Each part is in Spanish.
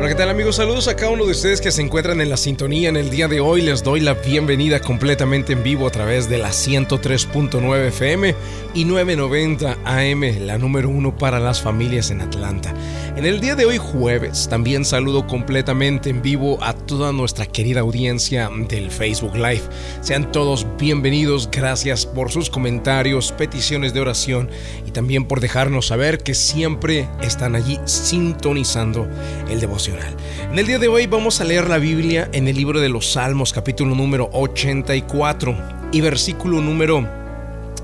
Hola, ¿qué tal amigos? Saludos a cada uno de ustedes que se encuentran en la sintonía en el día de hoy. Les doy la bienvenida completamente en vivo a través de la 103.9 FM y 990 AM, la número uno para las familias en Atlanta. En el día de hoy jueves también saludo completamente en vivo a toda nuestra querida audiencia del Facebook Live. Sean todos bienvenidos, gracias por sus comentarios, peticiones de oración y también por dejarnos saber que siempre están allí sintonizando el devoción. En el día de hoy vamos a leer la Biblia en el libro de los Salmos, capítulo número 84 y versículo número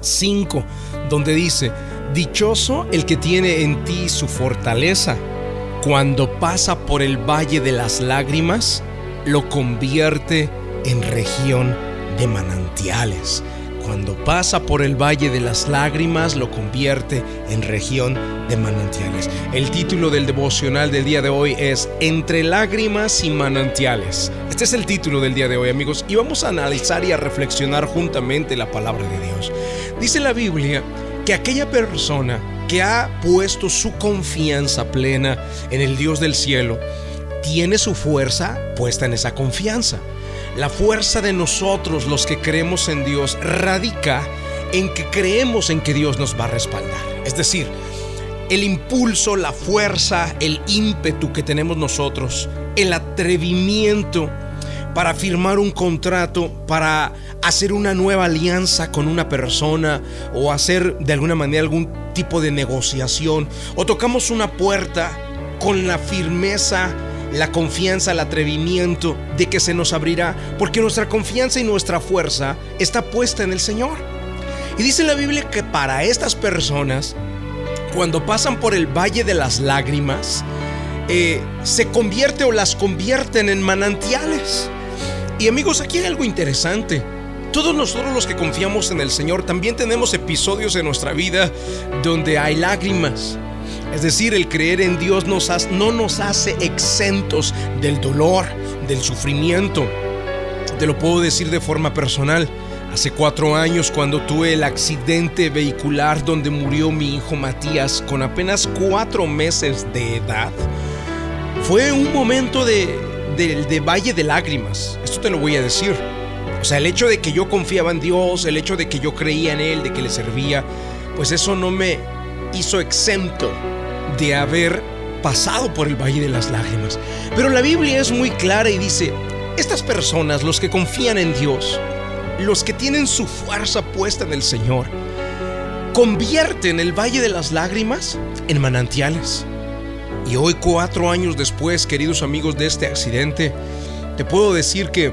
5, donde dice, Dichoso el que tiene en ti su fortaleza, cuando pasa por el valle de las lágrimas, lo convierte en región de manantiales cuando pasa por el Valle de las Lágrimas, lo convierte en región de manantiales. El título del devocional del día de hoy es Entre lágrimas y manantiales. Este es el título del día de hoy, amigos, y vamos a analizar y a reflexionar juntamente la palabra de Dios. Dice la Biblia que aquella persona que ha puesto su confianza plena en el Dios del cielo, tiene su fuerza puesta en esa confianza. La fuerza de nosotros, los que creemos en Dios, radica en que creemos en que Dios nos va a respaldar. Es decir, el impulso, la fuerza, el ímpetu que tenemos nosotros, el atrevimiento para firmar un contrato, para hacer una nueva alianza con una persona o hacer de alguna manera algún tipo de negociación o tocamos una puerta con la firmeza la confianza, el atrevimiento de que se nos abrirá, porque nuestra confianza y nuestra fuerza está puesta en el Señor. Y dice la Biblia que para estas personas, cuando pasan por el valle de las lágrimas, eh, se convierte o las convierten en manantiales. Y amigos, aquí hay algo interesante. Todos nosotros los que confiamos en el Señor también tenemos episodios en nuestra vida donde hay lágrimas, es decir, el creer en Dios no nos hace exentos del dolor, del sufrimiento. Te lo puedo decir de forma personal. Hace cuatro años cuando tuve el accidente vehicular donde murió mi hijo Matías con apenas cuatro meses de edad, fue un momento de, de valle de lágrimas. Esto te lo voy a decir. O sea, el hecho de que yo confiaba en Dios, el hecho de que yo creía en Él, de que le servía, pues eso no me hizo exento de haber pasado por el Valle de las Lágrimas. Pero la Biblia es muy clara y dice, estas personas, los que confían en Dios, los que tienen su fuerza puesta en el Señor, convierten el Valle de las Lágrimas en manantiales. Y hoy, cuatro años después, queridos amigos de este accidente, te puedo decir que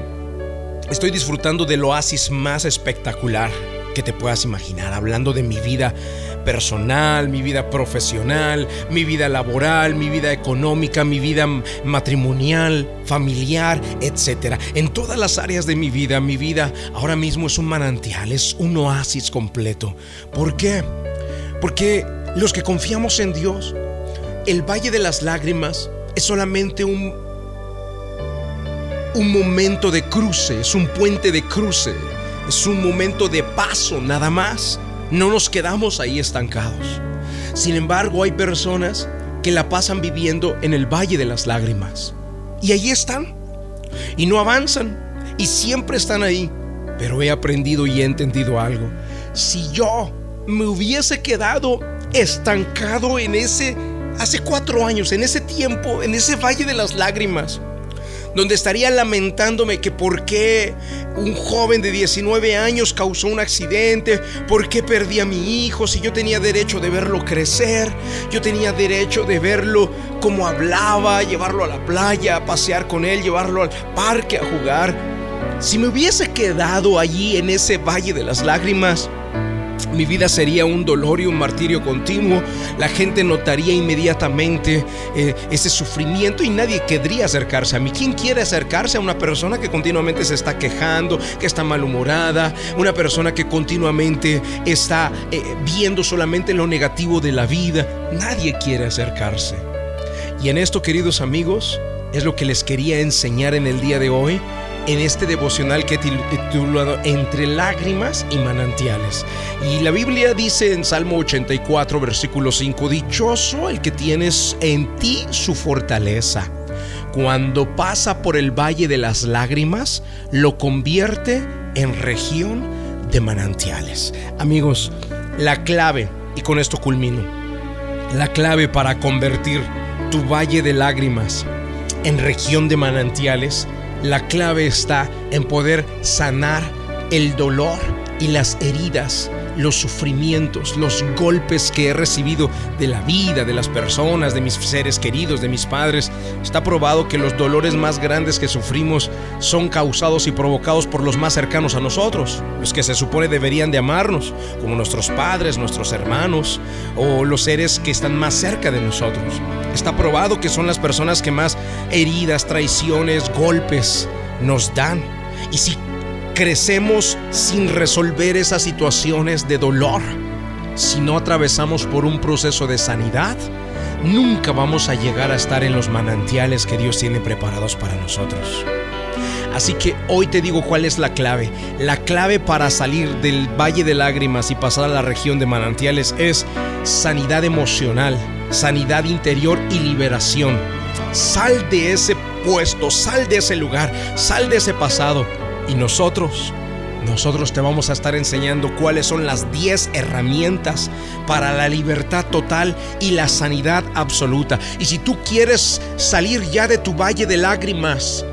estoy disfrutando del oasis más espectacular que te puedas imaginar, hablando de mi vida personal, mi vida profesional, mi vida laboral, mi vida económica, mi vida matrimonial, familiar, etc. En todas las áreas de mi vida, mi vida ahora mismo es un manantial, es un oasis completo. ¿Por qué? Porque los que confiamos en Dios, el Valle de las Lágrimas es solamente un, un momento de cruce, es un puente de cruce es un momento de paso nada más. No nos quedamos ahí estancados. Sin embargo, hay personas que la pasan viviendo en el Valle de las Lágrimas. Y ahí están. Y no avanzan. Y siempre están ahí. Pero he aprendido y he entendido algo. Si yo me hubiese quedado estancado en ese, hace cuatro años, en ese tiempo, en ese Valle de las Lágrimas, donde estaría lamentándome que por qué un joven de 19 años causó un accidente, por qué perdí a mi hijo si yo tenía derecho de verlo crecer, yo tenía derecho de verlo como hablaba, llevarlo a la playa, pasear con él, llevarlo al parque a jugar. Si me hubiese quedado allí en ese valle de las lágrimas, mi vida sería un dolor y un martirio continuo. La gente notaría inmediatamente eh, ese sufrimiento y nadie querría acercarse a mí. ¿Quién quiere acercarse a una persona que continuamente se está quejando, que está malhumorada, una persona que continuamente está eh, viendo solamente lo negativo de la vida? Nadie quiere acercarse. Y en esto, queridos amigos, es lo que les quería enseñar en el día de hoy en este devocional que he titulado Entre lágrimas y manantiales. Y la Biblia dice en Salmo 84, versículo 5, Dichoso el que tienes en ti su fortaleza, cuando pasa por el valle de las lágrimas, lo convierte en región de manantiales. Amigos, la clave, y con esto culmino, la clave para convertir tu valle de lágrimas en región de manantiales, la clave está en poder sanar el dolor y las heridas los sufrimientos, los golpes que he recibido de la vida, de las personas, de mis seres queridos, de mis padres. Está probado que los dolores más grandes que sufrimos son causados y provocados por los más cercanos a nosotros, los que se supone deberían de amarnos, como nuestros padres, nuestros hermanos o los seres que están más cerca de nosotros. Está probado que son las personas que más heridas, traiciones, golpes nos dan. Y si crecemos sin resolver esas situaciones de dolor. Si no atravesamos por un proceso de sanidad, nunca vamos a llegar a estar en los manantiales que Dios tiene preparados para nosotros. Así que hoy te digo cuál es la clave. La clave para salir del valle de lágrimas y pasar a la región de manantiales es sanidad emocional, sanidad interior y liberación. Sal de ese puesto, sal de ese lugar, sal de ese pasado y nosotros, nosotros te vamos a estar enseñando cuáles son las 10 herramientas para la libertad total y la sanidad absoluta. Y si tú quieres salir ya de tu valle de lágrimas,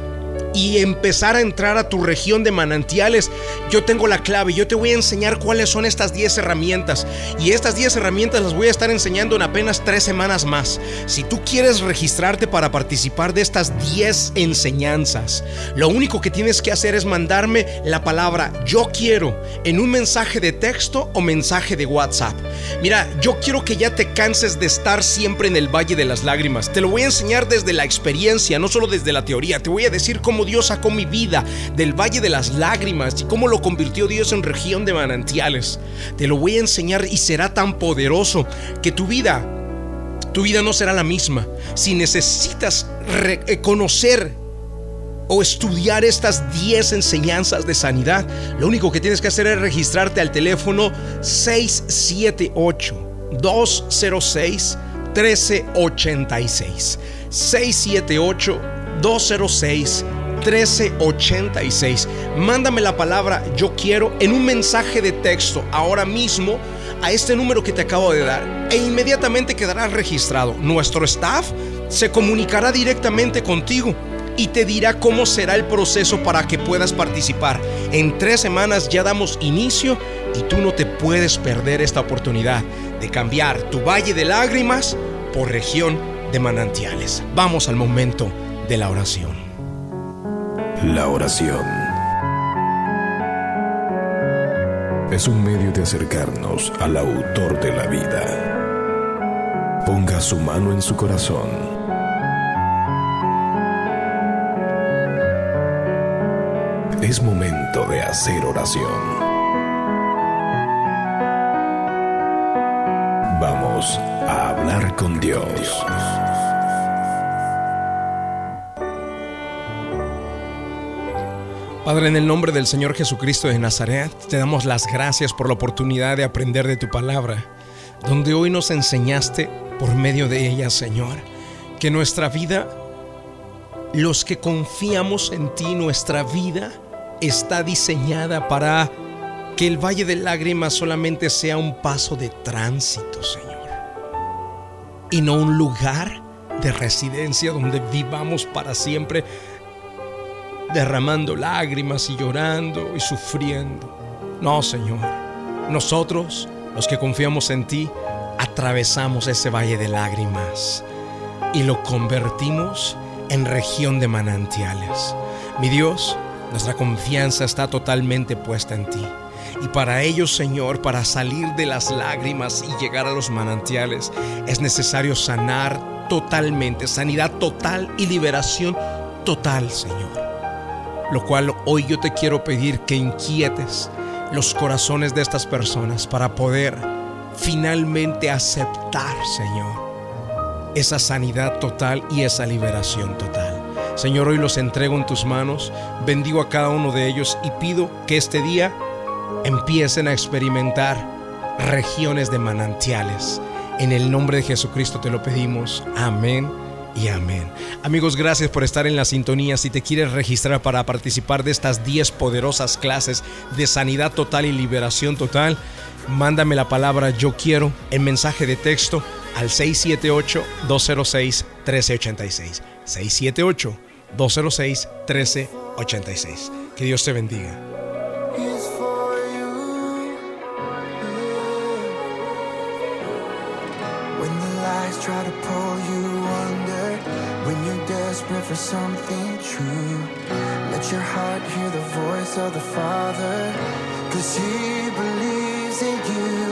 y empezar a entrar a tu región de manantiales, yo tengo la clave. Yo te voy a enseñar cuáles son estas 10 herramientas. Y estas 10 herramientas las voy a estar enseñando en apenas 3 semanas más. Si tú quieres registrarte para participar de estas 10 enseñanzas, lo único que tienes que hacer es mandarme la palabra yo quiero en un mensaje de texto o mensaje de WhatsApp. Mira, yo quiero que ya te canses de estar siempre en el Valle de las Lágrimas. Te lo voy a enseñar desde la experiencia, no solo desde la teoría. Te voy a decir cómo Dios sacó mi vida del valle de las lágrimas y cómo lo convirtió Dios en región de manantiales. Te lo voy a enseñar y será tan poderoso que tu vida, tu vida no será la misma. Si necesitas eh, conocer o estudiar estas 10 enseñanzas de sanidad, lo único que tienes que hacer es registrarte al teléfono 678 206 1386. 678 206 1386. Mándame la palabra yo quiero en un mensaje de texto ahora mismo a este número que te acabo de dar e inmediatamente quedará registrado. Nuestro staff se comunicará directamente contigo y te dirá cómo será el proceso para que puedas participar. En tres semanas ya damos inicio y tú no te puedes perder esta oportunidad de cambiar tu valle de lágrimas por región de manantiales. Vamos al momento de la oración. La oración es un medio de acercarnos al autor de la vida. Ponga su mano en su corazón. Es momento de hacer oración. Vamos a hablar con Dios. Padre, en el nombre del Señor Jesucristo de Nazaret, te damos las gracias por la oportunidad de aprender de tu palabra, donde hoy nos enseñaste por medio de ella, Señor, que nuestra vida, los que confiamos en ti, nuestra vida está diseñada para que el Valle de Lágrimas solamente sea un paso de tránsito, Señor, y no un lugar de residencia donde vivamos para siempre derramando lágrimas y llorando y sufriendo. No, Señor. Nosotros, los que confiamos en ti, atravesamos ese valle de lágrimas y lo convertimos en región de manantiales. Mi Dios, nuestra confianza está totalmente puesta en ti. Y para ello, Señor, para salir de las lágrimas y llegar a los manantiales, es necesario sanar totalmente, sanidad total y liberación total, Señor lo cual hoy yo te quiero pedir que inquietes los corazones de estas personas para poder finalmente aceptar, Señor, esa sanidad total y esa liberación total. Señor, hoy los entrego en tus manos, bendigo a cada uno de ellos y pido que este día empiecen a experimentar regiones de manantiales. En el nombre de Jesucristo te lo pedimos. Amén y amén. Amigos, gracias por estar en la sintonía. Si te quieres registrar para participar de estas 10 poderosas clases de sanidad total y liberación total, mándame la palabra yo quiero en mensaje de texto al 678-206-1386. 678-206-1386. Que Dios te bendiga. try when you're desperate for something true. Let your heart hear the voice of the Father, cause He believes in you.